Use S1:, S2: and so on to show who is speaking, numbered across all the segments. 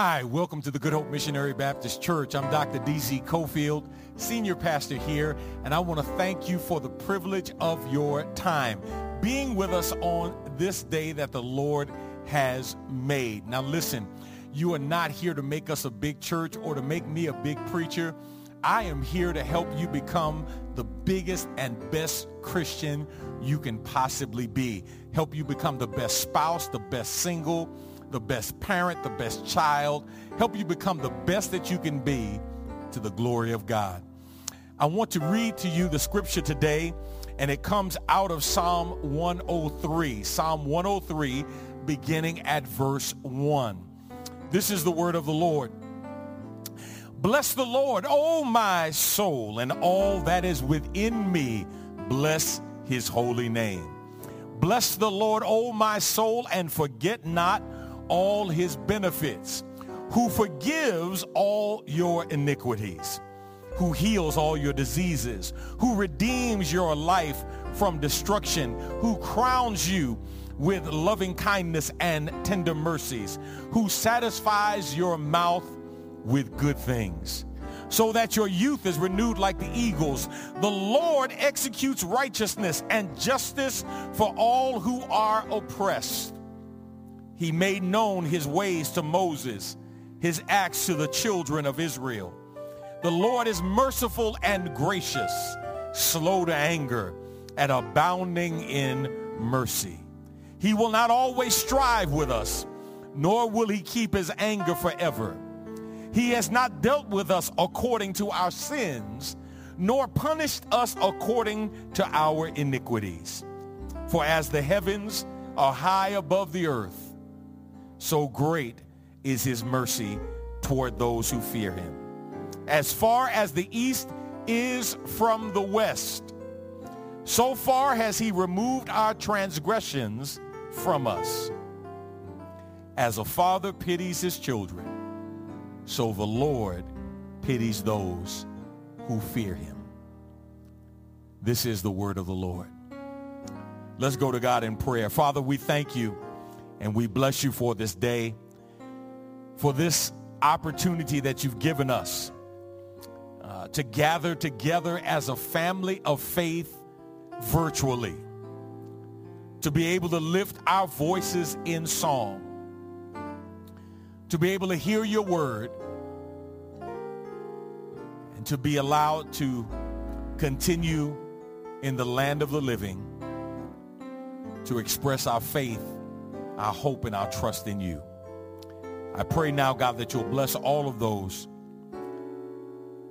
S1: Hi, welcome to the Good Hope Missionary Baptist Church. I'm Dr. D.Z. Cofield, Senior Pastor here, and I want to thank you for the privilege of your time being with us on this day that the Lord has made. Now listen, you are not here to make us a big church or to make me a big preacher. I am here to help you become the biggest and best Christian you can possibly be. Help you become the best spouse, the best single, the best parent, the best child, help you become the best that you can be to the glory of God. I want to read to you the scripture today, and it comes out of Psalm 103. Psalm 103, beginning at verse 1. This is the word of the Lord. Bless the Lord, O my soul, and all that is within me. Bless his holy name. Bless the Lord, O my soul, and forget not all his benefits, who forgives all your iniquities, who heals all your diseases, who redeems your life from destruction, who crowns you with loving kindness and tender mercies, who satisfies your mouth with good things so that your youth is renewed like the eagles. The Lord executes righteousness and justice for all who are oppressed. He made known his ways to Moses, his acts to the children of Israel. The Lord is merciful and gracious, slow to anger, and abounding in mercy. He will not always strive with us, nor will he keep his anger forever. He has not dealt with us according to our sins, nor punished us according to our iniquities. For as the heavens are high above the earth, so great is his mercy toward those who fear him. As far as the east is from the west, so far has he removed our transgressions from us. As a father pities his children, so the Lord pities those who fear him. This is the word of the Lord. Let's go to God in prayer. Father, we thank you and we bless you for this day, for this opportunity that you've given us uh, to gather together as a family of faith virtually, to be able to lift our voices in song, to be able to hear your word, and to be allowed to continue in the land of the living to express our faith our hope and our trust in you. I pray now, God, that you'll bless all of those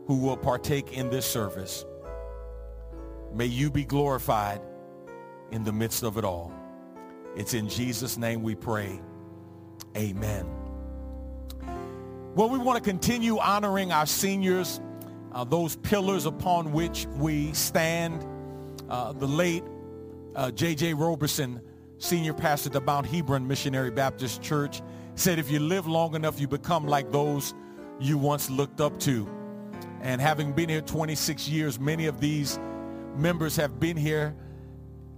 S1: who will partake in this service. May you be glorified in the midst of it all. It's in Jesus' name we pray. Amen. Well, we want to continue honoring our seniors, uh, those pillars upon which we stand. Uh, the late uh, J.J. Roberson senior pastor to Mount Hebron Missionary Baptist Church, said if you live long enough, you become like those you once looked up to. And having been here 26 years, many of these members have been here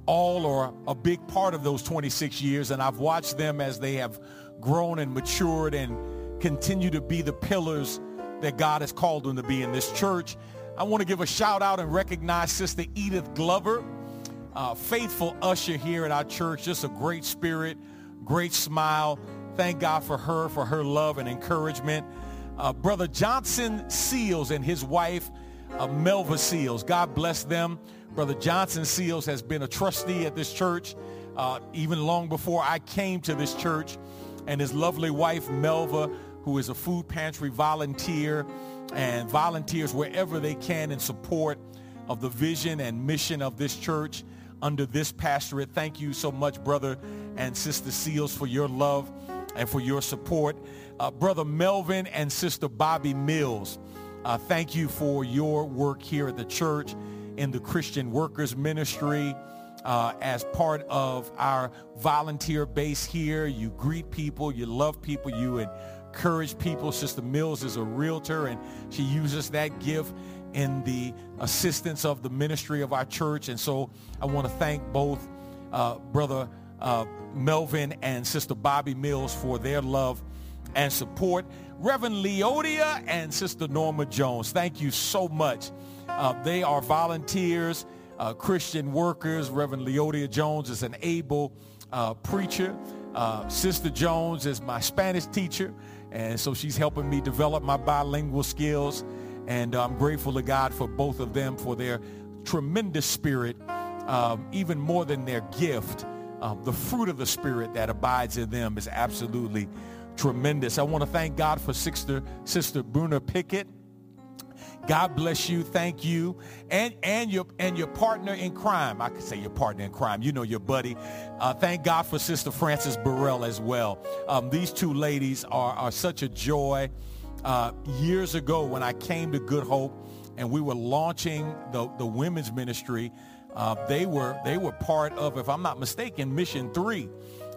S1: all or a big part of those 26 years. And I've watched them as they have grown and matured and continue to be the pillars that God has called them to be in this church. I want to give a shout out and recognize Sister Edith Glover uh, faithful usher here at our church. Just a great spirit, great smile. Thank God for her, for her love and encouragement. Uh, Brother Johnson Seals and his wife, uh, Melva Seals. God bless them. Brother Johnson Seals has been a trustee at this church uh, even long before I came to this church. And his lovely wife, Melva, who is a food pantry volunteer and volunteers wherever they can in support of the vision and mission of this church under this pastorate. Thank you so much, brother and sister Seals, for your love and for your support. Uh, brother Melvin and sister Bobby Mills, uh, thank you for your work here at the church in the Christian Workers Ministry. Uh, as part of our volunteer base here, you greet people, you love people, you encourage people. Sister Mills is a realtor and she uses that gift in the assistance of the ministry of our church. And so I want to thank both uh, Brother uh, Melvin and Sister Bobby Mills for their love and support Reverend Leodia and Sister Norma Jones. Thank you so much. Uh, they are volunteers, uh, Christian workers. Reverend Leodia Jones is an able uh, preacher. Uh, Sister Jones is my Spanish teacher, and so she's helping me develop my bilingual skills. And I'm grateful to God for both of them for their tremendous spirit, um, even more than their gift. Um, the fruit of the spirit that abides in them is absolutely tremendous. I want to thank God for Sister, Sister Bruna Pickett. God bless you. Thank you. And, and, your, and your partner in crime. I could say your partner in crime. You know your buddy. Uh, thank God for Sister Frances Burrell as well. Um, these two ladies are, are such a joy. Uh, years ago when I came to Good Hope and we were launching the, the women's ministry, uh, they were they were part of, if I'm not mistaken, Mission 3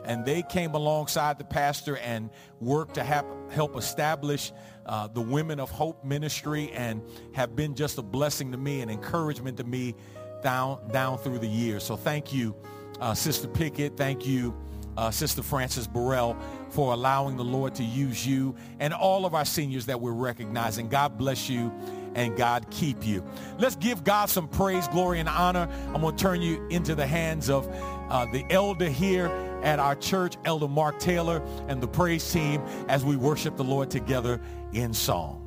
S1: and they came alongside the pastor and worked to have, help establish uh, the Women of Hope ministry and have been just a blessing to me and encouragement to me down, down through the years. So thank you, uh, Sister Pickett. Thank you, uh, Sister Frances Burrell, for allowing the Lord to use you and all of our seniors that we're recognizing. God bless you and God keep you. Let's give God some praise, glory, and honor. I'm going to turn you into the hands of uh, the elder here at our church, Elder Mark Taylor, and the praise team as we worship the Lord together in song.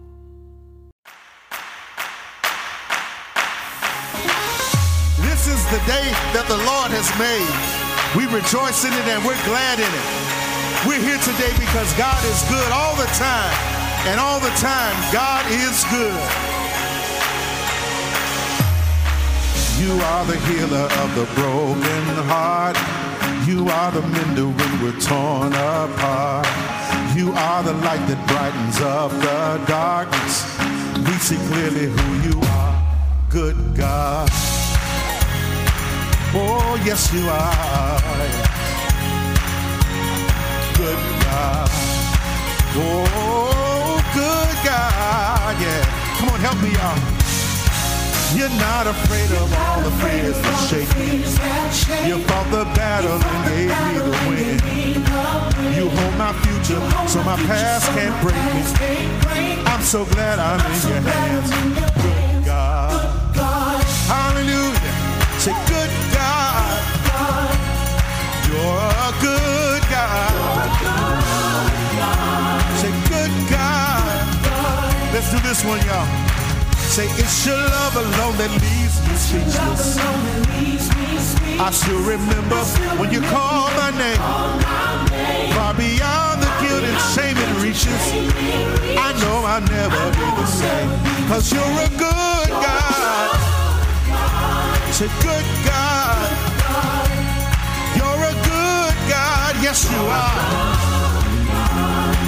S2: This is the day that the Lord has made. We rejoice in it and we're glad in it. We're here today because God is good all the time. And all the time, God is good. You are the healer of the broken heart. You are the mender when we're torn apart. You are the light that brightens up the darkness. We see clearly who you are, good God. Oh, yes, you are. God. Oh, good God. Yeah. Come on, help me out. You're not afraid of all the fears that shake me. You fought the battle and gave me the win. You hold my future so my past can't break me. I'm so glad I'm in your hands. Let's do this one, y'all. Say it's your love alone that leaves me speechless. I still remember when you called my name. Far beyond the guilt and shame it reaches. I know I'll never be the same. Cause you're a good God. Say good God. You're a good God. Yes, you are.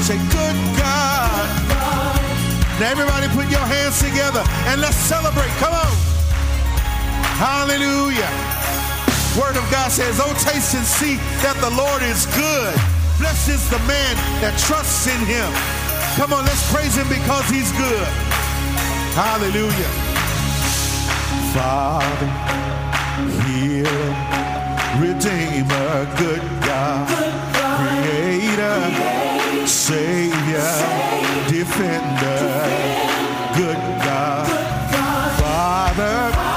S2: Say good God. Now everybody put your hands together and let's celebrate. Come on. Hallelujah. Word of God says, oh, taste and see that the Lord is good. Blessed is the man that trusts in him. Come on, let's praise him because he's good. Hallelujah. Father, healer, redeemer, good God, creator, savior defender, good God, Father, healer,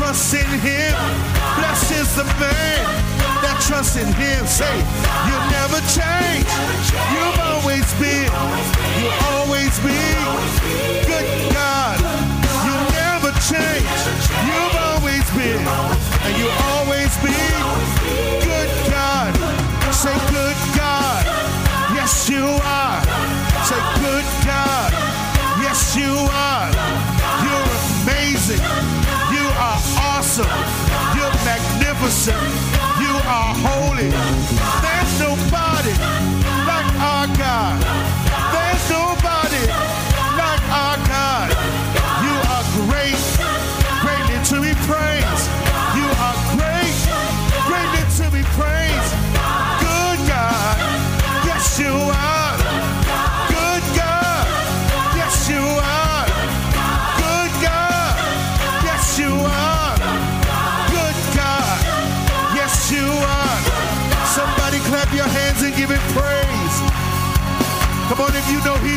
S2: trusts in him. Blessed is the man that trusts in him. Say, you'll never change. You've always been. You'll always be. Good God. You never change. You've always been. And you'll always be. Good God. Say, good God. Yes, you are. Say, good God. Yes, you are. Awesome. You're magnificent. You are holy.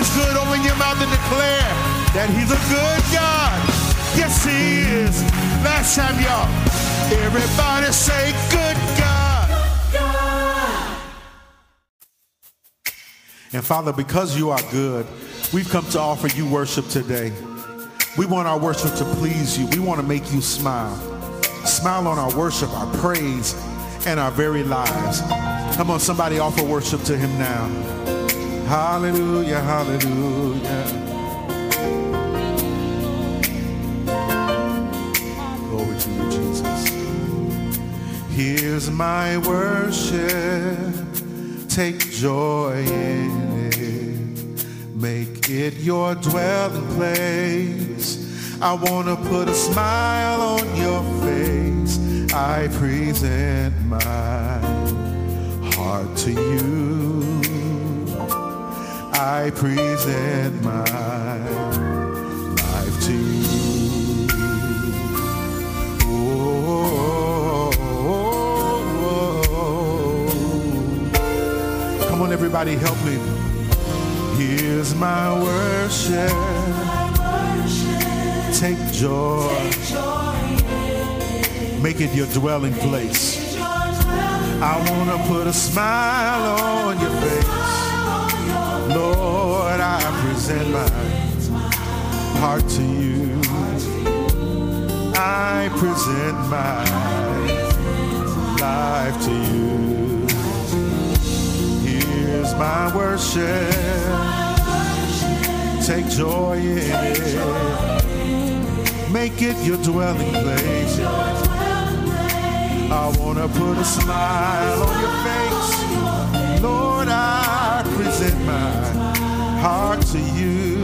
S2: He's good, open your mouth and declare that he's a good God. Yes, he is. Last time, y'all. Everybody say, good God. And Father, because you are good, we've come to offer you worship today. We want our worship to please you. We want to make you smile. Smile on our worship, our praise, and our very lives. Come on, somebody offer worship to him now. Hallelujah, hallelujah. Glory to you, Jesus. Here's my worship. Take joy in it. Make it your dwelling place. I want to put a smile on your face. I present my heart to you. I present my life to you. Oh, Come on, everybody, help me. Here's my worship. Take joy. Make it your dwelling place. I want to put a smile on your face. Lord, I present my heart to you. I present my life to you. Here's my worship. Take joy in it. Make it your dwelling place. I want to put a smile on your face. Present my heart to you.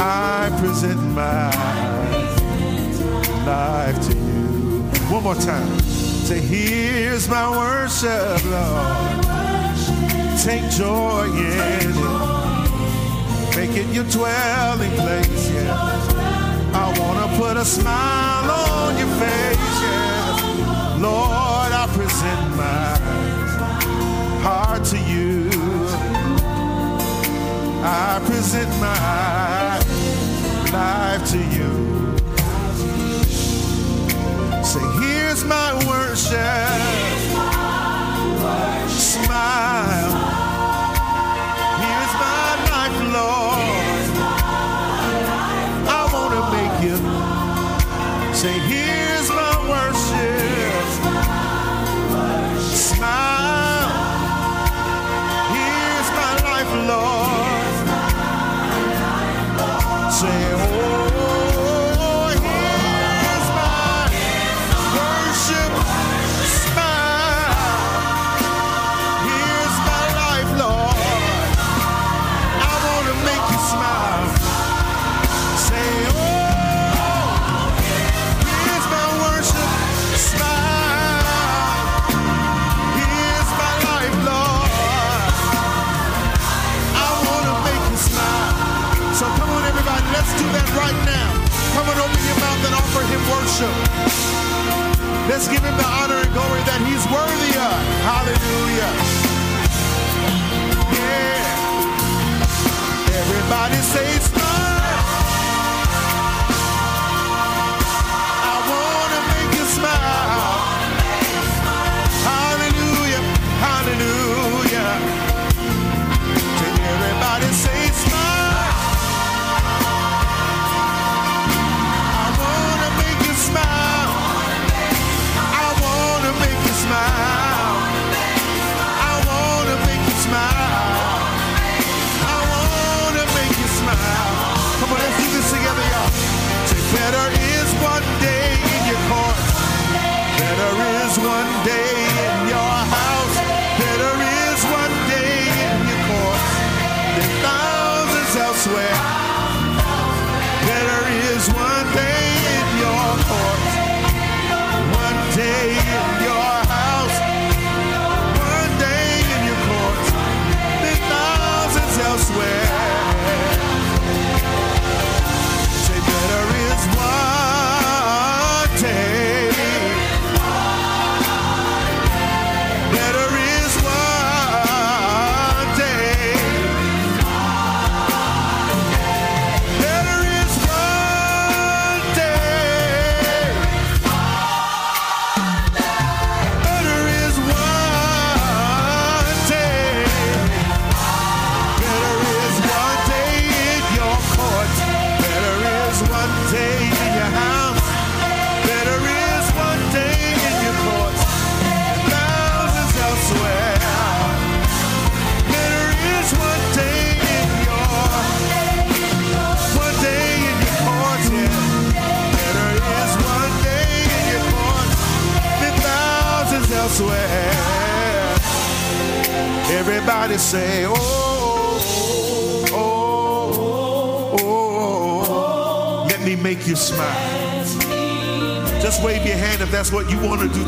S2: I present my life to you. One more time. Say, here's my worship, Lord. Take joy in it. Make it your dwelling place, yeah. I want to put a smile on your face, yeah. Lord, I present my to you. I present my life to you. Say, here's my worship.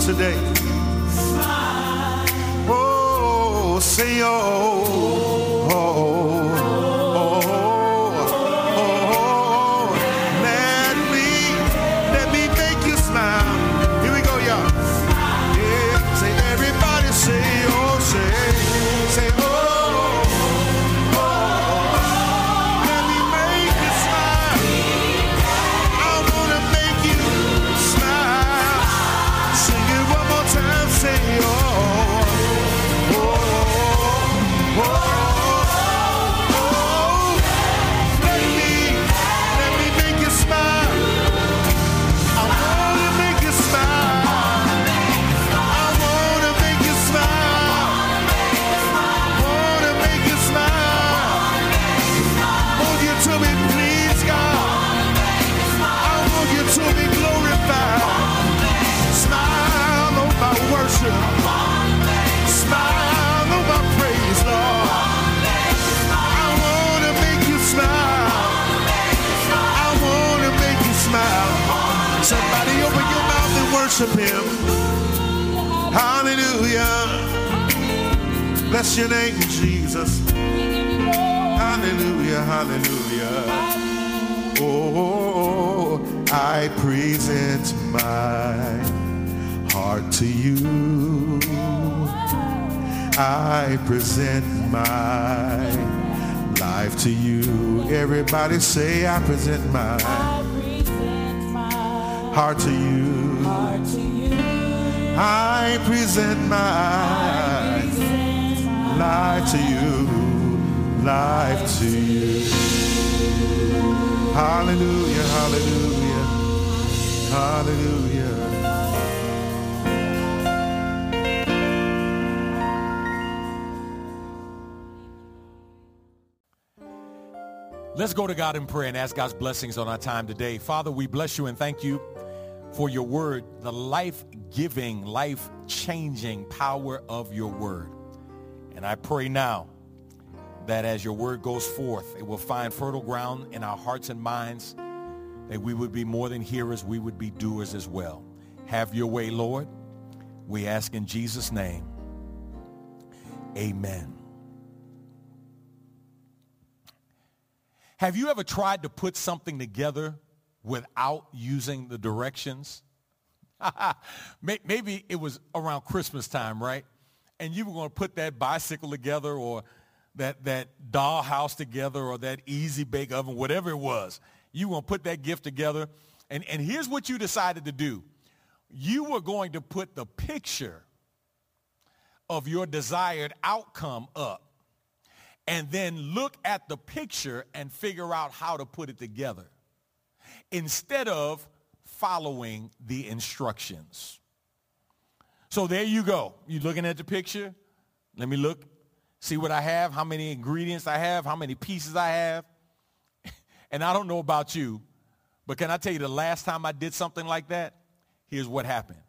S2: today. Everybody say, I present my, I present my heart, to you. heart to. I present my, I present my life to you. Life to you. Hallelujah, hallelujah, hallelujah.
S1: Let's go to God in prayer and ask God's blessings on our time today. Father, we bless you and thank you for your word, the life-giving, life-changing power of your word. And I pray now that as your word goes forth, it will find fertile ground in our hearts and minds, that we would be more than hearers, we would be doers as well. Have your way, Lord. We ask in Jesus' name. Amen. Have you ever tried to put something together without using the directions? Maybe it was around Christmas time, right? And you were going to put that bicycle together or that, that dollhouse together or that easy bake oven, whatever it was. You were going to put that gift together. And, and here's what you decided to do. You were going to put the picture of your desired outcome up and then look at the picture and figure out how to put it together instead of following the instructions. So there you go. You're looking at the picture? Let me look, see what I have, how many ingredients I have, how many pieces I have. and I don't know about you, but can I tell you the last time I did something like that? Here's what happened.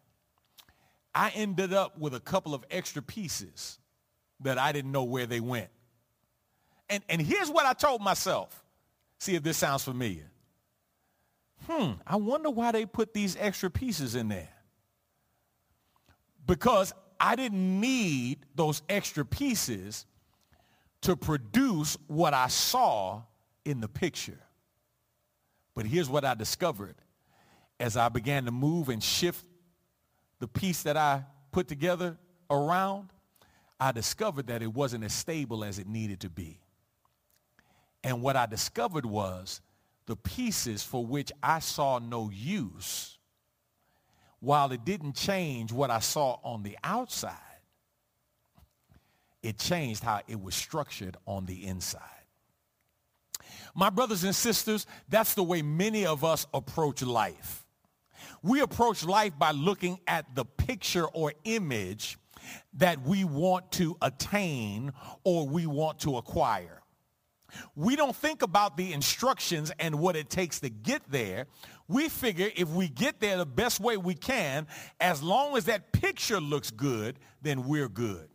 S1: I ended up with a couple of extra pieces that I didn't know where they went. And, and here's what I told myself. See if this sounds familiar. Hmm, I wonder why they put these extra pieces in there. Because I didn't need those extra pieces to produce what I saw in the picture. But here's what I discovered as I began to move and shift the piece that I put together around, I discovered that it wasn't as stable as it needed to be. And what I discovered was the pieces for which I saw no use, while it didn't change what I saw on the outside, it changed how it was structured on the inside. My brothers and sisters, that's the way many of us approach life. We approach life by looking at the picture or image that we want to attain or we want to acquire. We don't think about the instructions and what it takes to get there. We figure if we get there the best way we can, as long as that picture looks good, then we're good.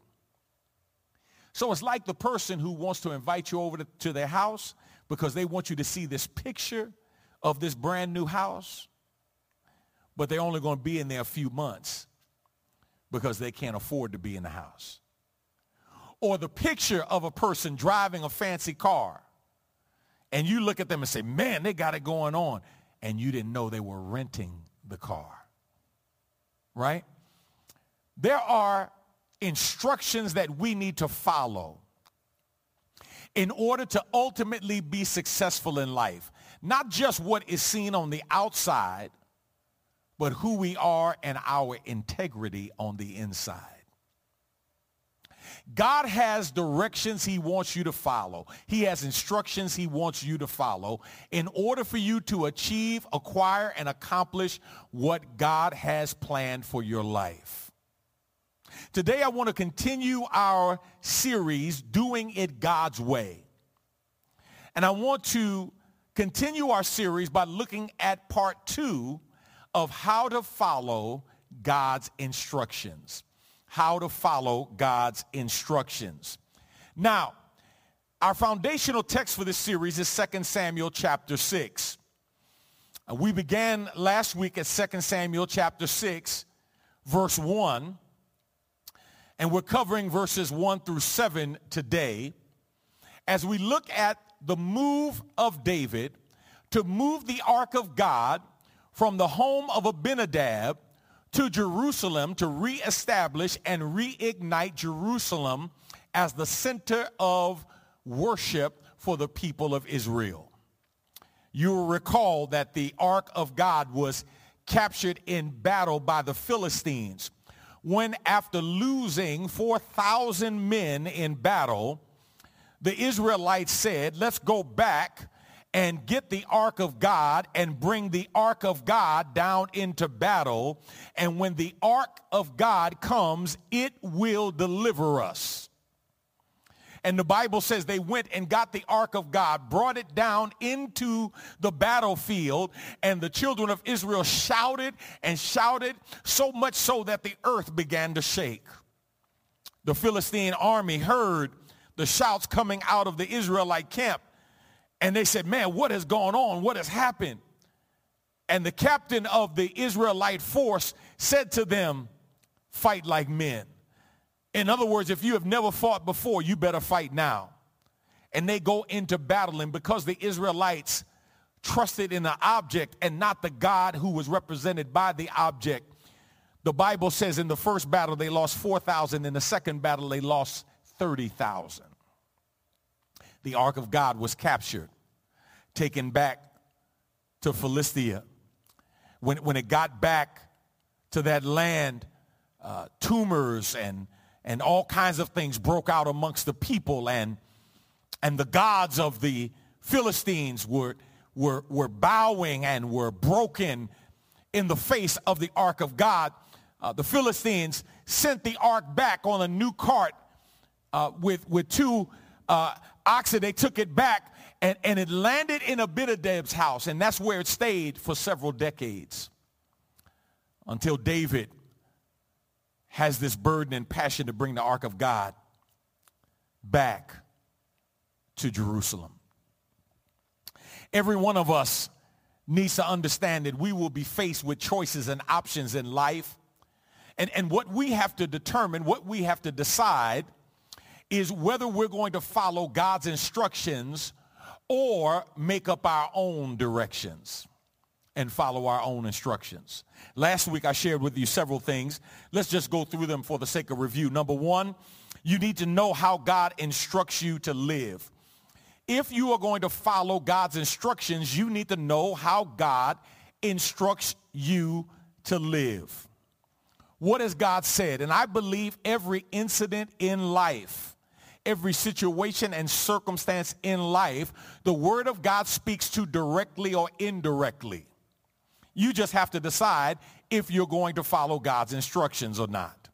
S1: So it's like the person who wants to invite you over to, their house because they want you to see this picture of this brand new house, but they're only going to be in there a few months because they can't afford to be in the house or the picture of a person driving a fancy car and you look at them and say, man, they got it going on. And you didn't know they were renting the car. Right? There are instructions that we need to follow in order to ultimately be successful in life. Not just what is seen on the outside, but who we are and our integrity on the inside. God has directions he wants you to follow. He has instructions he wants you to follow in order for you to achieve, acquire, and accomplish what God has planned for your life. Today I want to continue our series, Doing It God's Way. And I want to continue our series by looking at part two of how to follow God's instructions how to follow God's instructions. Now, our foundational text for this series is 2 Samuel chapter 6. Uh, we began last week at 2 Samuel chapter 6, verse 1, and we're covering verses 1 through 7 today as we look at the move of David to move the ark of God from the home of Abinadab to Jerusalem to reestablish and reignite Jerusalem as the center of worship for the people of Israel. You will recall that the ark of God was captured in battle by the Philistines when after losing 4,000 men in battle, the Israelites said, let's go back and get the ark of God and bring the ark of God down into battle. And when the ark of God comes, it will deliver us. And the Bible says they went and got the ark of God, brought it down into the battlefield, and the children of Israel shouted and shouted so much so that the earth began to shake. The Philistine army heard the shouts coming out of the Israelite camp and they said, man, what has gone on? What has happened? And the captain of the Israelite force said to them, fight like men. In other words, if you have never fought before, you better fight now. And they go into battle. And because the Israelites trusted in the object and not the God who was represented by the object, The Bible says in the first battle they lost 4,000. In the second battle they lost 30,000. The ark of God was captured, taken back to Philistia. When, when it got back to that land, uh, tumors and, and all kinds of things broke out amongst the people and, and the gods of the Philistines were, were, were bowing and were broken in the face of the ark of God. Uh, the Philistines sent the ark back on a new cart uh, with, with two uh, oxen. They took it back and, and it landed in Abinadab's house. And that's where it stayed for several decades until David has this burden and passion to bring the ark of God back to Jerusalem. Every one of us needs to understand that we will be faced with choices and options in life. And, and what we have to determine, what we have to decide is whether we're going to follow God's instructions or make up our own directions and follow our own instructions. Last week I shared with you several things. Let's just go through them for the sake of review. Number one, you need to know how God instructs you to live. If you are going to follow God's instructions, you need to know how God instructs you to live. What has God said? And I believe every incident in life, every situation and circumstance in life, the word of God speaks to directly or indirectly. You just have to decide if you're going to follow God's instructions or not.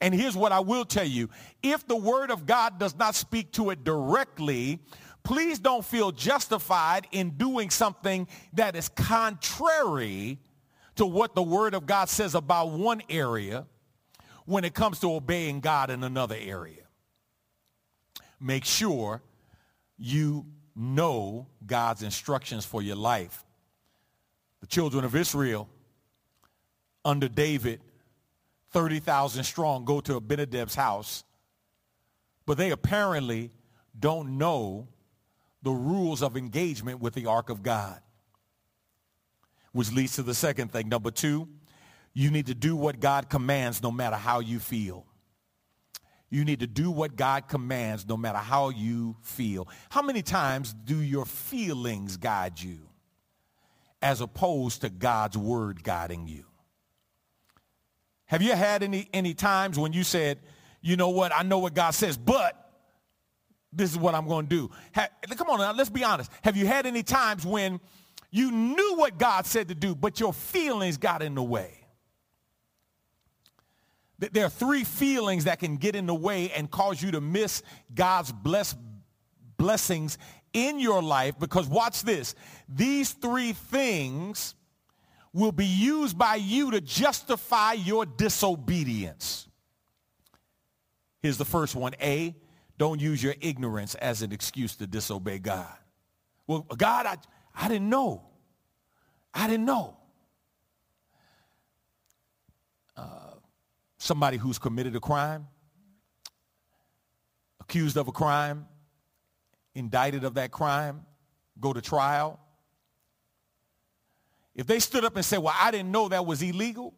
S1: And here's what I will tell you. If the word of God does not speak to it directly, please don't feel justified in doing something that is contrary to what the word of God says about one area when it comes to obeying God in another area. Make sure you know God's instructions for your life. The children of Israel under David, 30,000 strong, go to Abinadab's house, but they apparently don't know the rules of engagement with the ark of God. Which leads to the second thing. Number two, you need to do what God commands no matter how you feel. You need to do what God commands no matter how you feel. How many times do your feelings guide you as opposed to God's word guiding you? Have you had any, any times when you said, you know what, I know what God says, but this is what I'm going to do. Come on now, let's be honest. Have you had any times when you knew what God said to do, but your feelings got in the way? There are three feelings that can get in the way and cause you to miss God's bless, blessings in your life because watch this. These three things will be used by you to justify your disobedience. Here's the first one. A, don't use your ignorance as an excuse to disobey God. Well, God, I, I didn't know. I didn't know. Somebody who's committed a crime, accused of a crime, indicted of that crime, go to trial. If they stood up and said, well, I didn't know that was illegal,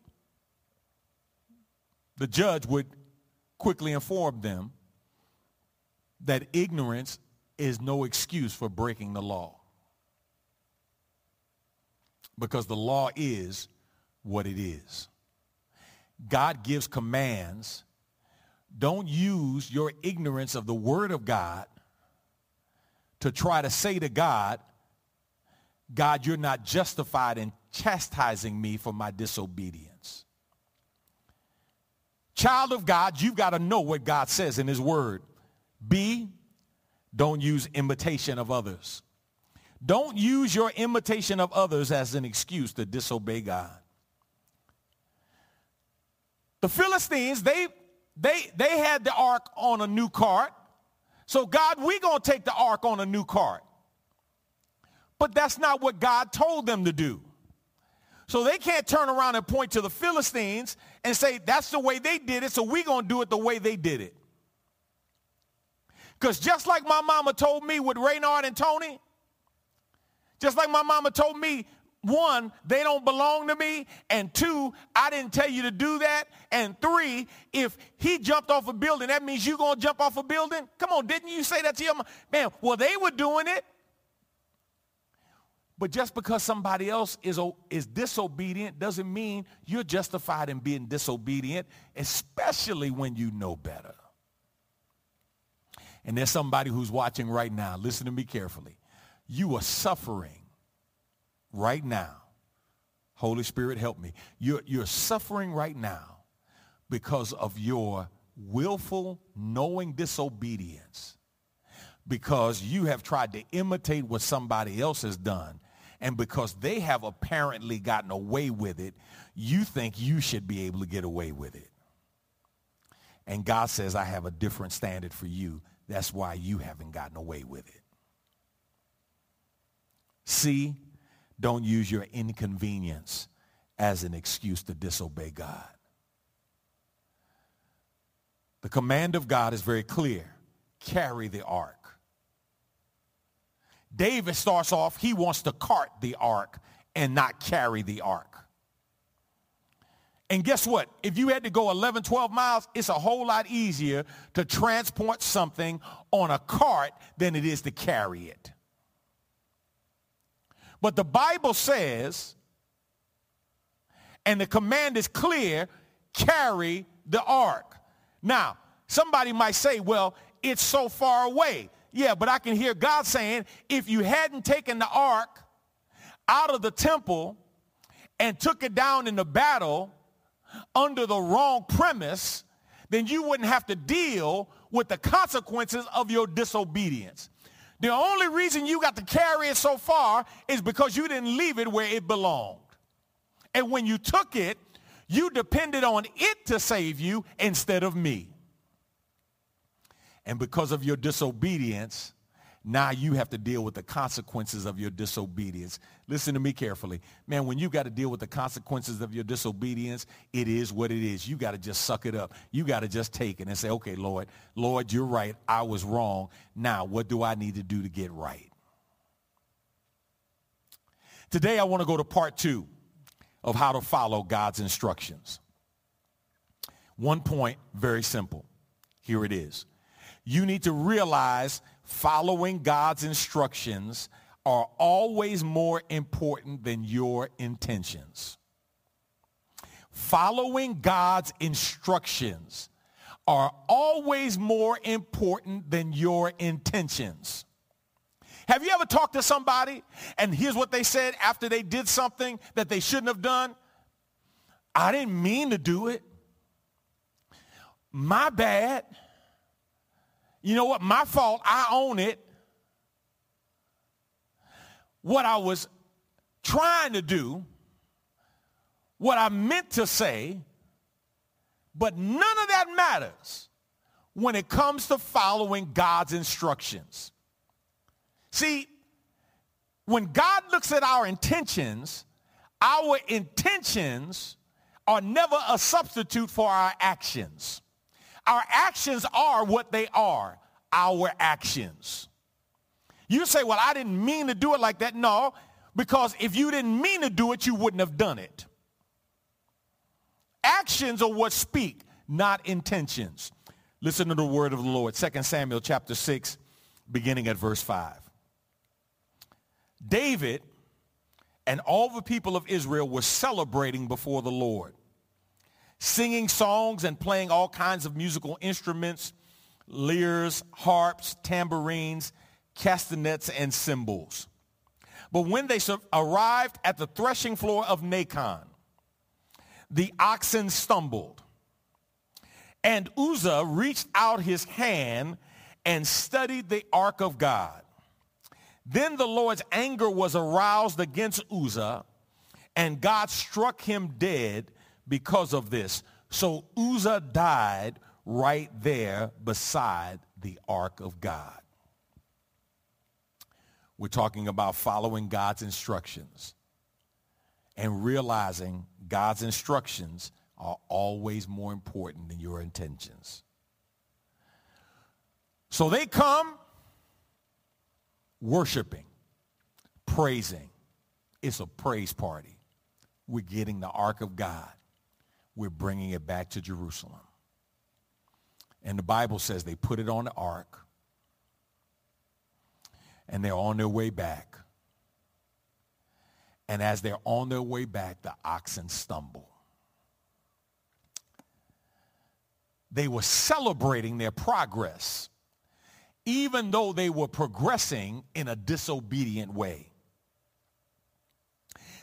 S1: the judge would quickly inform them that ignorance is no excuse for breaking the law. Because the law is what it is. God gives commands. Don't use your ignorance of the word of God to try to say to God, God, you're not justified in chastising me for my disobedience. Child of God, you've got to know what God says in his word. B, don't use imitation of others. Don't use your imitation of others as an excuse to disobey God. The Philistines, they, they, they had the ark on a new cart. So God, we're going to take the ark on a new cart. But that's not what God told them to do. So they can't turn around and point to the Philistines and say, that's the way they did it, so we're going to do it the way they did it. Because just like my mama told me with Raynard and Tony, just like my mama told me one, they don't belong to me. And two, I didn't tell you to do that. And three, if he jumped off a building, that means you're going to jump off a building? Come on, didn't you say that to your man? Well, they were doing it. But just because somebody else is, is disobedient doesn't mean you're justified in being disobedient, especially when you know better. And there's somebody who's watching right now. Listen to me carefully. You are suffering right now. Holy Spirit, help me. You're, you're suffering right now because of your willful, knowing disobedience. Because you have tried to imitate what somebody else has done. And because they have apparently gotten away with it, you think you should be able to get away with it. And God says, I have a different standard for you that's why you haven't gotten away with it. See, don't use your inconvenience as an excuse to disobey God. The command of God is very clear. Carry the ark. David starts off, he wants to cart the ark and not carry the ark. And guess what? If you had to go 11, 12 miles, it's a whole lot easier to transport something on a cart than it is to carry it. But the Bible says, and the command is clear, carry the ark. Now, somebody might say, well, it's so far away. Yeah, but I can hear God saying, if you hadn't taken the ark out of the temple and took it down in the battle, under the wrong premise, then you wouldn't have to deal with the consequences of your disobedience. The only reason you got to carry it so far is because you didn't leave it where it belonged. And when you took it, you depended on it to save you instead of me. And because of your disobedience, now you have to deal with the consequences of your disobedience. Listen to me carefully. Man, when you got to deal with the consequences of your disobedience, it is what it is. You got to just suck it up. You got to just take it and say, okay, Lord, Lord, you're right. I was wrong. Now, what do I need to do to get right? Today, I want to go to part two of how to follow God's instructions. One point, very simple. Here it is. You need to realize following God's instructions are always more important than your intentions. Following God's instructions are always more important than your intentions. Have you ever talked to somebody and here's what they said after they did something that they shouldn't have done? I didn't mean to do it. My bad. You know what? My fault. I own it. What I was trying to do, what I meant to say, but none of that matters when it comes to following God's instructions. See, when God looks at our intentions, our intentions are never a substitute for our actions. Our actions are what they are, our actions. You say, well, I didn't mean to do it like that. No, because if you didn't mean to do it, you wouldn't have done it. Actions are what speak, not intentions. Listen to the word of the Lord. 2 Samuel chapter 6, beginning at verse 5. David and all the people of Israel were celebrating before the Lord singing songs and playing all kinds of musical instruments, lyres, harps, tambourines, castanets, and cymbals. But when they arrived at the threshing floor of Nacon, the oxen stumbled. And Uzzah reached out his hand and studied the ark of God. Then the Lord's anger was aroused against Uzzah, and God struck him dead because of this. So Uzzah died right there beside the ark of God. We're talking about following God's instructions and realizing God's instructions are always more important than your intentions. So they come worshiping, praising, It's a praise party. We're getting the ark of God. We're bringing it back to Jerusalem. And the Bible says they put it on the ark and they're on their way back. And as they're on their way back, the oxen stumble. They were celebrating their progress, even though they were progressing in a disobedient way.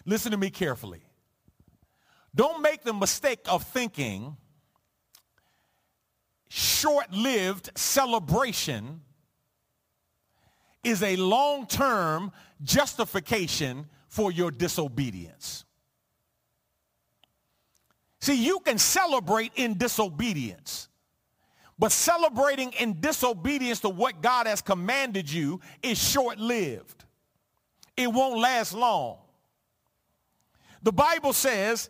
S1: Listen to me carefully. Don't make the mistake of thinking short-lived celebration is a long-term justification for your disobedience. See, you can celebrate in disobedience, but celebrating in disobedience to what God has commanded you is short-lived. It won't last long. The Bible says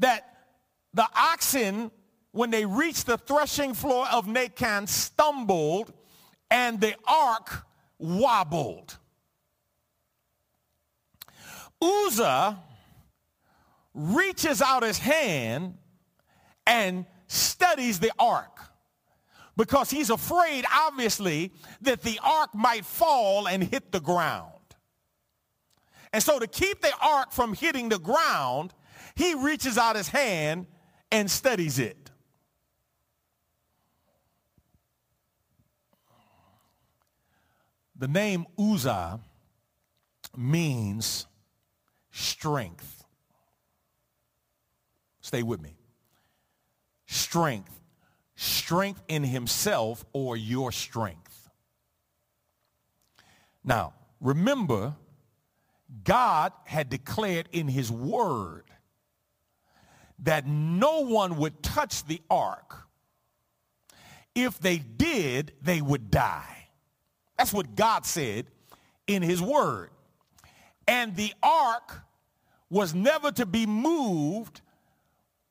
S1: that the oxen, when they reached the threshing floor of Nacon, stumbled and the ark wobbled. Uzzah reaches out his hand and studies the ark because he's afraid, obviously, that the ark might fall and hit the ground. And so to keep the ark from hitting the ground, he reaches out his hand and studies it. The name Uzzah means strength. Stay with me. Strength. Strength in himself or your strength. Now, remember, God had declared in his word that no one would touch the ark. If they did, they would die. That's what God said in his word. And the ark was never to be moved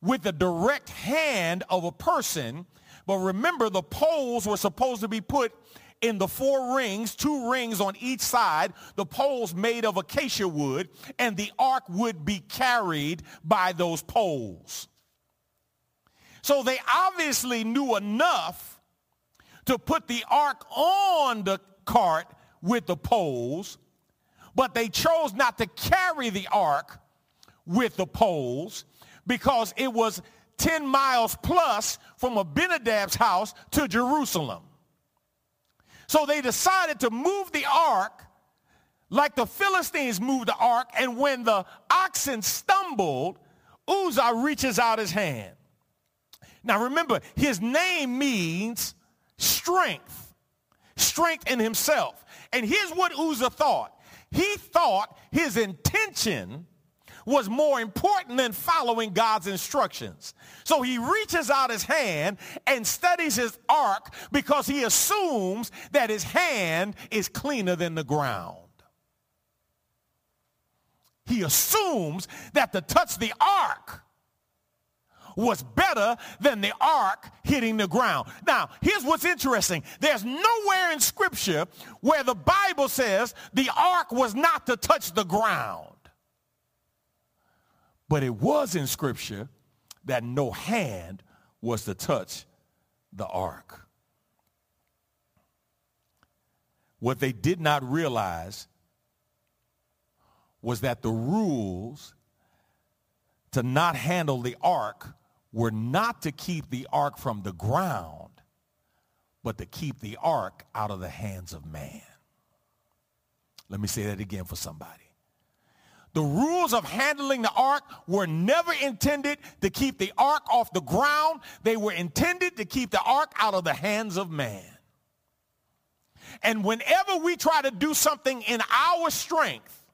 S1: with the direct hand of a person. But remember, the poles were supposed to be put in the four rings, two rings on each side, the poles made of acacia wood, and the ark would be carried by those poles. So they obviously knew enough to put the ark on the cart with the poles, but they chose not to carry the ark with the poles because it was 10 miles plus from Abinadab's house to Jerusalem. So they decided to move the ark like the Philistines moved the ark. And when the oxen stumbled, Uzzah reaches out his hand. Now remember, his name means strength. Strength in himself. And here's what Uzzah thought. He thought his intention was more important than following God's instructions. So he reaches out his hand and studies his ark because he assumes that his hand is cleaner than the ground. He assumes that to touch the ark was better than the ark hitting the ground. Now, here's what's interesting. There's nowhere in scripture where the Bible says the ark was not to touch the ground. But it was in Scripture that no hand was to touch the ark. What they did not realize was that the rules to not handle the ark were not to keep the ark from the ground, but to keep the ark out of the hands of man. Let me say that again for somebody. The rules of handling the ark were never intended to keep the ark off the ground. They were intended to keep the ark out of the hands of man. And whenever we try to do something in our strength,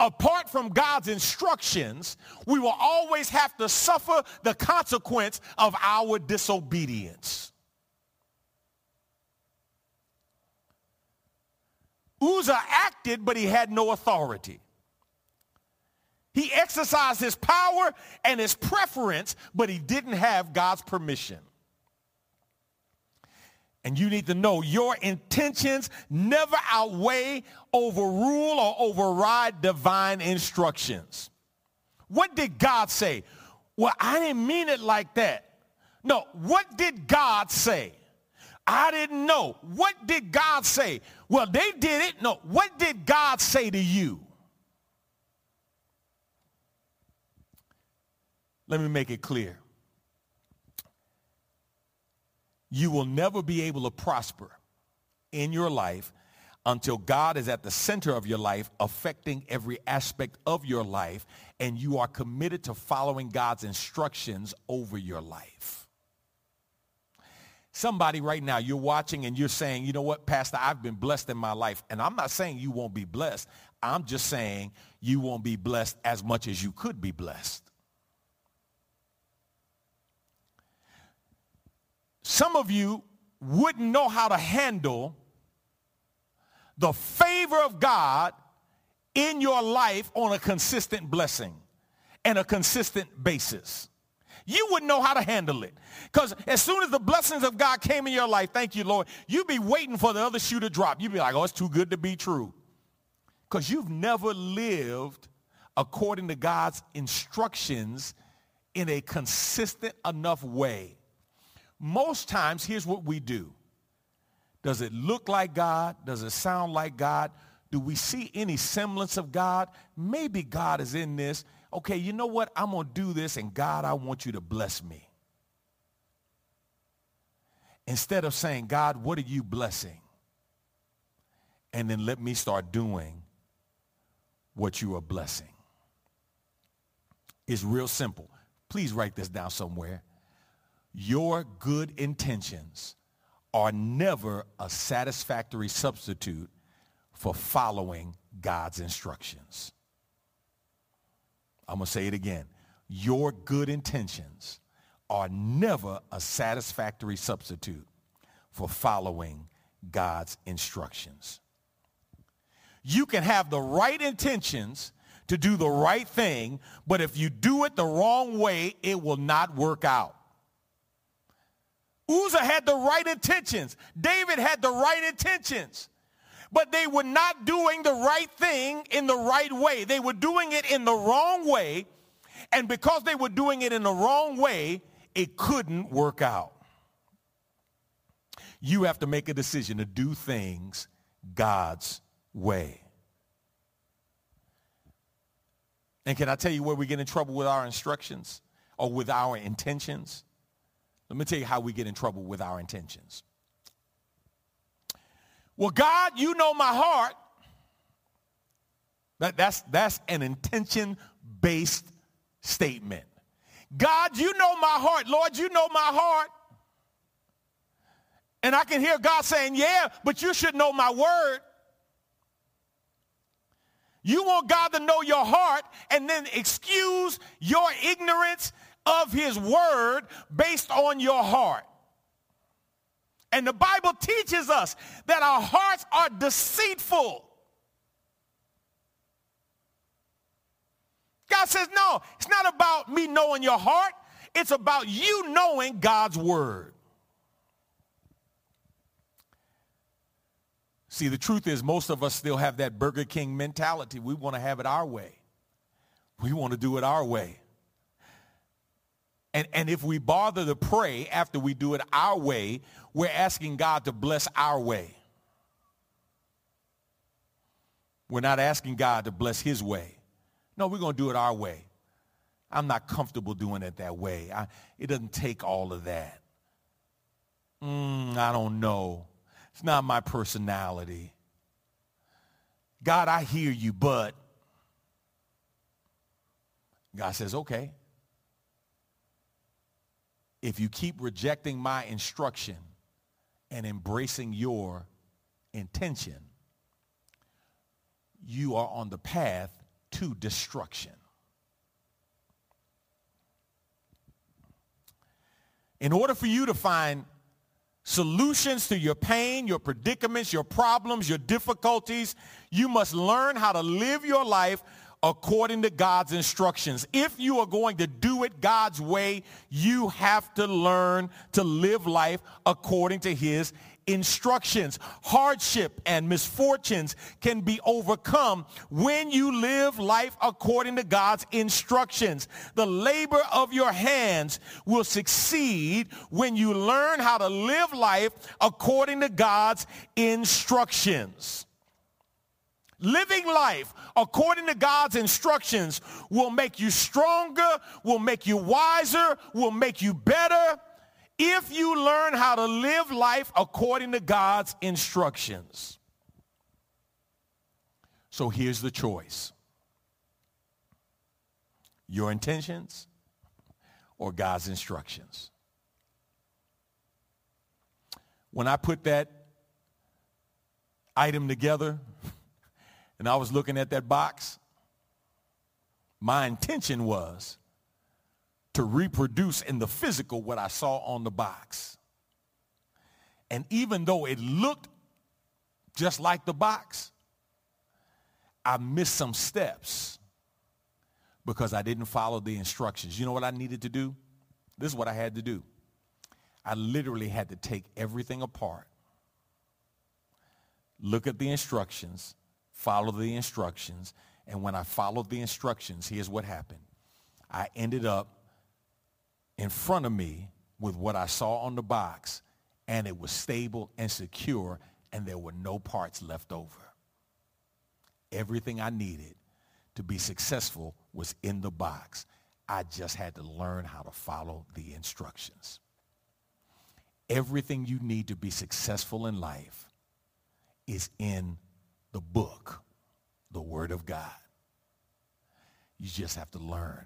S1: apart from God's instructions, we will always have to suffer the consequence of our disobedience. Uzzah acted, but he had no authority. He exercised his power and his preference, but he didn't have God's permission. And you need to know your intentions never outweigh, overrule, or override divine instructions. What did God say? Well, I didn't mean it like that. No, what did God say? I didn't know. What did God say? Well, they did it. No, what did God say to you? Let me make it clear. You will never be able to prosper in your life until God is at the center of your life, affecting every aspect of your life, and you are committed to following God's instructions over your life. Somebody right now, you're watching and you're saying, you know what, Pastor, I've been blessed in my life. And I'm not saying you won't be blessed. I'm just saying you won't be blessed as much as you could be blessed. Some of you wouldn't know how to handle the favor of God in your life on a consistent blessing and a consistent basis. You wouldn't know how to handle it. Because as soon as the blessings of God came in your life, thank you, Lord, you'd be waiting for the other shoe to drop. You'd be like, oh, it's too good to be true. Because you've never lived according to God's instructions in a consistent enough way. Most times, here's what we do. Does it look like God? Does it sound like God? Do we see any semblance of God? Maybe God is in this. Okay, you know what? I'm going to do this, and God, I want you to bless me. Instead of saying, God, what are you blessing? And then let me start doing what you are blessing. It's real simple. Please write this down somewhere. Your good intentions are never a satisfactory substitute for following God's instructions. I'm going to say it again. Your good intentions are never a satisfactory substitute for following God's instructions. You can have the right intentions to do the right thing, but if you do it the wrong way, it will not work out. Uzzah had the right intentions. David had the right intentions. But they were not doing the right thing in the right way. They were doing it in the wrong way. And because they were doing it in the wrong way, it couldn't work out. You have to make a decision to do things God's way. And can I tell you where we get in trouble with our instructions or with our intentions? Let me tell you how we get in trouble with our intentions. Well, God, you know my heart. That, that's, that's an intention-based statement. God, you know my heart. Lord, you know my heart. And I can hear God saying, yeah, but you should know my word. You want God to know your heart and then excuse your ignorance of his word based on your heart. And the Bible teaches us that our hearts are deceitful. God says, no, it's not about me knowing your heart. It's about you knowing God's word. See, the truth is most of us still have that Burger King mentality. We want to have it our way. We want to do it our way. And, and if we bother to pray after we do it our way, we're asking God to bless our way. We're not asking God to bless his way. No, we're going to do it our way. I'm not comfortable doing it that way. I, it doesn't take all of that. Mm, I don't know. It's not my personality. God, I hear you, but God says, okay if you keep rejecting my instruction and embracing your intention, you are on the path to destruction. In order for you to find solutions to your pain, your predicaments, your problems, your difficulties, you must learn how to live your life according to God's instructions. If you are going to do it God's way, you have to learn to live life according to his instructions. Hardship and misfortunes can be overcome when you live life according to God's instructions. The labor of your hands will succeed when you learn how to live life according to God's instructions. Living life according to God's instructions will make you stronger, will make you wiser, will make you better if you learn how to live life according to God's instructions. So here's the choice. Your intentions or God's instructions. When I put that item together, and I was looking at that box, my intention was to reproduce in the physical what I saw on the box. And even though it looked just like the box, I missed some steps because I didn't follow the instructions. You know what I needed to do? This is what I had to do. I literally had to take everything apart, look at the instructions, follow the instructions. And when I followed the instructions, here's what happened. I ended up in front of me with what I saw on the box, and it was stable and secure, and there were no parts left over. Everything I needed to be successful was in the box. I just had to learn how to follow the instructions. Everything you need to be successful in life is in the book, the Word of God. You just have to learn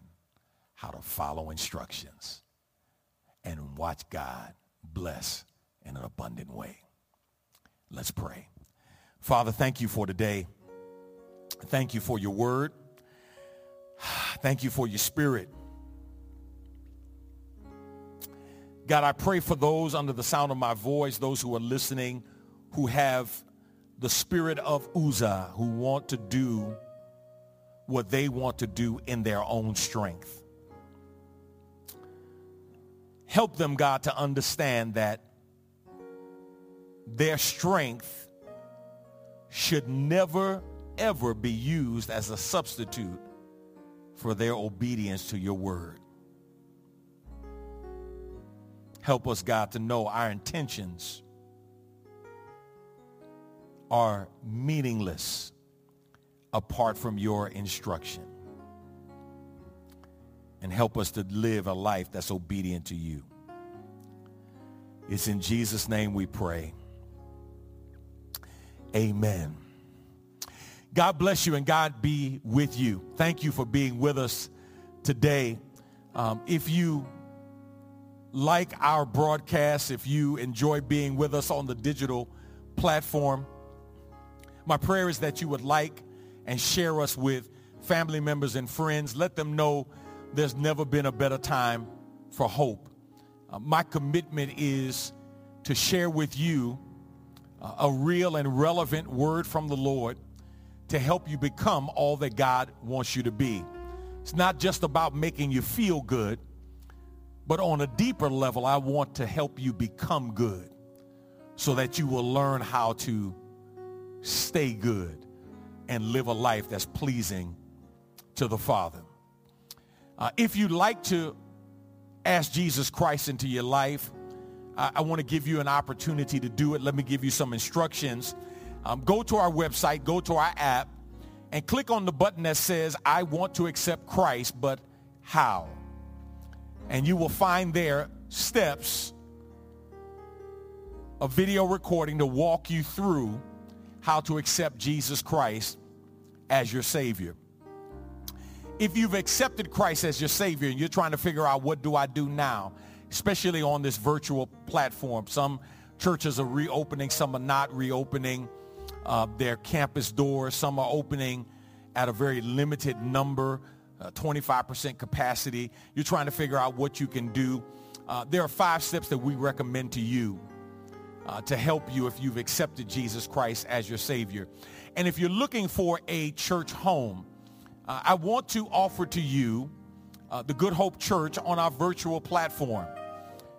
S1: how to follow instructions and watch God bless in an abundant way. Let's pray. Father, thank you for today. Thank you for your word. Thank you for your spirit. God, I pray for those under the sound of my voice, those who are listening, who have the spirit of Uzzah who want to do what they want to do in their own strength. Help them, God, to understand that their strength should never, ever be used as a substitute for their obedience to your word. Help us, God, to know our intentions are meaningless apart from your instruction. And help us to live a life that's obedient to you. It's in Jesus' name we pray. Amen. God bless you and God be with you. Thank you for being with us today. Um, if you like our broadcast, if you enjoy being with us on the digital platform, my prayer is that you would like and share us with family members and friends. Let them know there's never been a better time for hope. Uh, my commitment is to share with you uh, a real and relevant word from the Lord to help you become all that God wants you to be. It's not just about making you feel good, but on a deeper level, I want to help you become good so that you will learn how to stay good, and live a life that's pleasing to the Father. Uh, if you'd like to ask Jesus Christ into your life, I, I want to give you an opportunity to do it. Let me give you some instructions. Um, go to our website, go to our app, and click on the button that says, I want to accept Christ, but how? And you will find there steps, a video recording to walk you through how to accept Jesus Christ as your Savior. If you've accepted Christ as your Savior and you're trying to figure out what do I do now, especially on this virtual platform, some churches are reopening, some are not reopening uh, their campus doors, some are opening at a very limited number, uh, 25% capacity. You're trying to figure out what you can do. Uh, there are five steps that we recommend to you uh, to help you if you've accepted Jesus Christ as your Savior. And if you're looking for a church home, uh, I want to offer to you uh, the Good Hope Church on our virtual platform.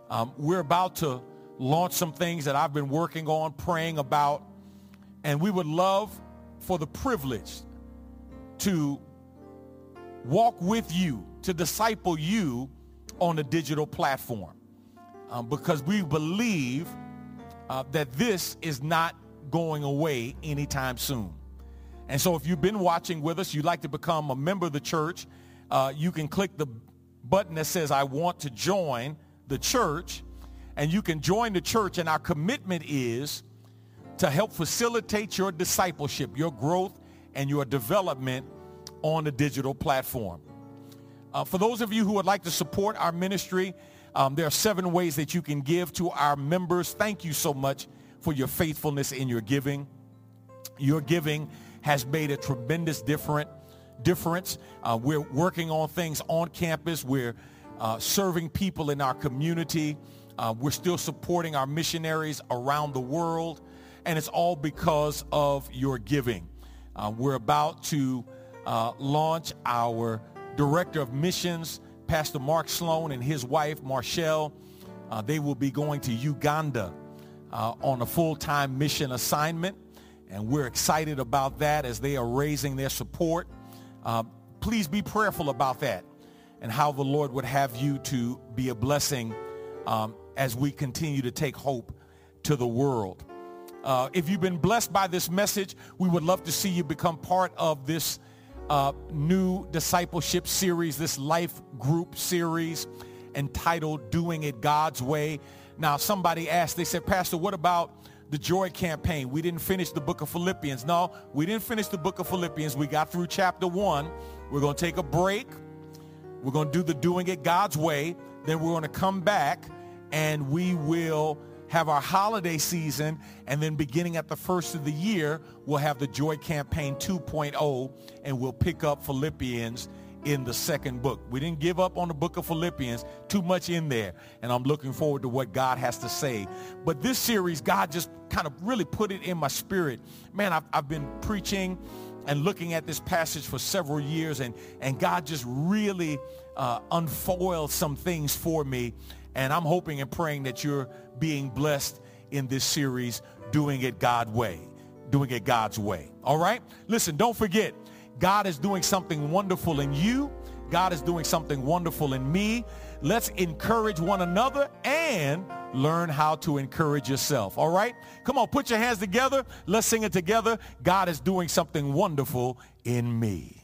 S1: Um, we're about to launch some things that I've been working on, praying about, and we would love for the privilege to walk with you, to disciple you on a digital platform. Um, because we believe uh, that this is not going away anytime soon. And so if you've been watching with us, you'd like to become a member of the church, uh, you can click the button that says, I want to join the church. And you can join the church. And our commitment is to help facilitate your discipleship, your growth, and your development on the digital platform. Uh, for those of you who would like to support our ministry, um, there are seven ways that you can give to our members. Thank you so much for your faithfulness in your giving. Your giving has made a tremendous different, difference. Uh, we're working on things on campus. We're uh, serving people in our community. Uh, we're still supporting our missionaries around the world. And it's all because of your giving. Uh, we're about to uh, launch our Director of Missions, Pastor Mark Sloan and his wife, Marshall. Uh, they will be going to Uganda uh, on a full-time mission assignment. And we're excited about that as they are raising their support. Uh, please be prayerful about that and how the Lord would have you to be a blessing um, as we continue to take hope to the world. Uh, if you've been blessed by this message, we would love to see you become part of this uh, new discipleship series, this life group series entitled Doing It God's Way. Now, somebody asked, they said, Pastor, what about the joy campaign? We didn't finish the book of Philippians. No, we didn't finish the book of Philippians. We got through chapter one. We're going to take a break. We're going to do the Doing It God's Way. Then we're going to come back and we will have our holiday season, and then beginning at the first of the year, we'll have the Joy Campaign 2.0, and we'll pick up Philippians in the second book. We didn't give up on the book of Philippians, too much in there, and I'm looking forward to what God has to say. But this series, God just kind of really put it in my spirit. Man, I've, I've been preaching and looking at this passage for several years, and, and God just really uh, unfoiled some things for me. And I'm hoping and praying that you're being blessed in this series, Doing It God Way, Doing It God's Way. All right? Listen, don't forget, God is doing something wonderful in you. God is doing something wonderful in me. Let's encourage one another and learn how to encourage yourself. All right? Come on, put your hands together. Let's sing it together. God is doing something wonderful in me.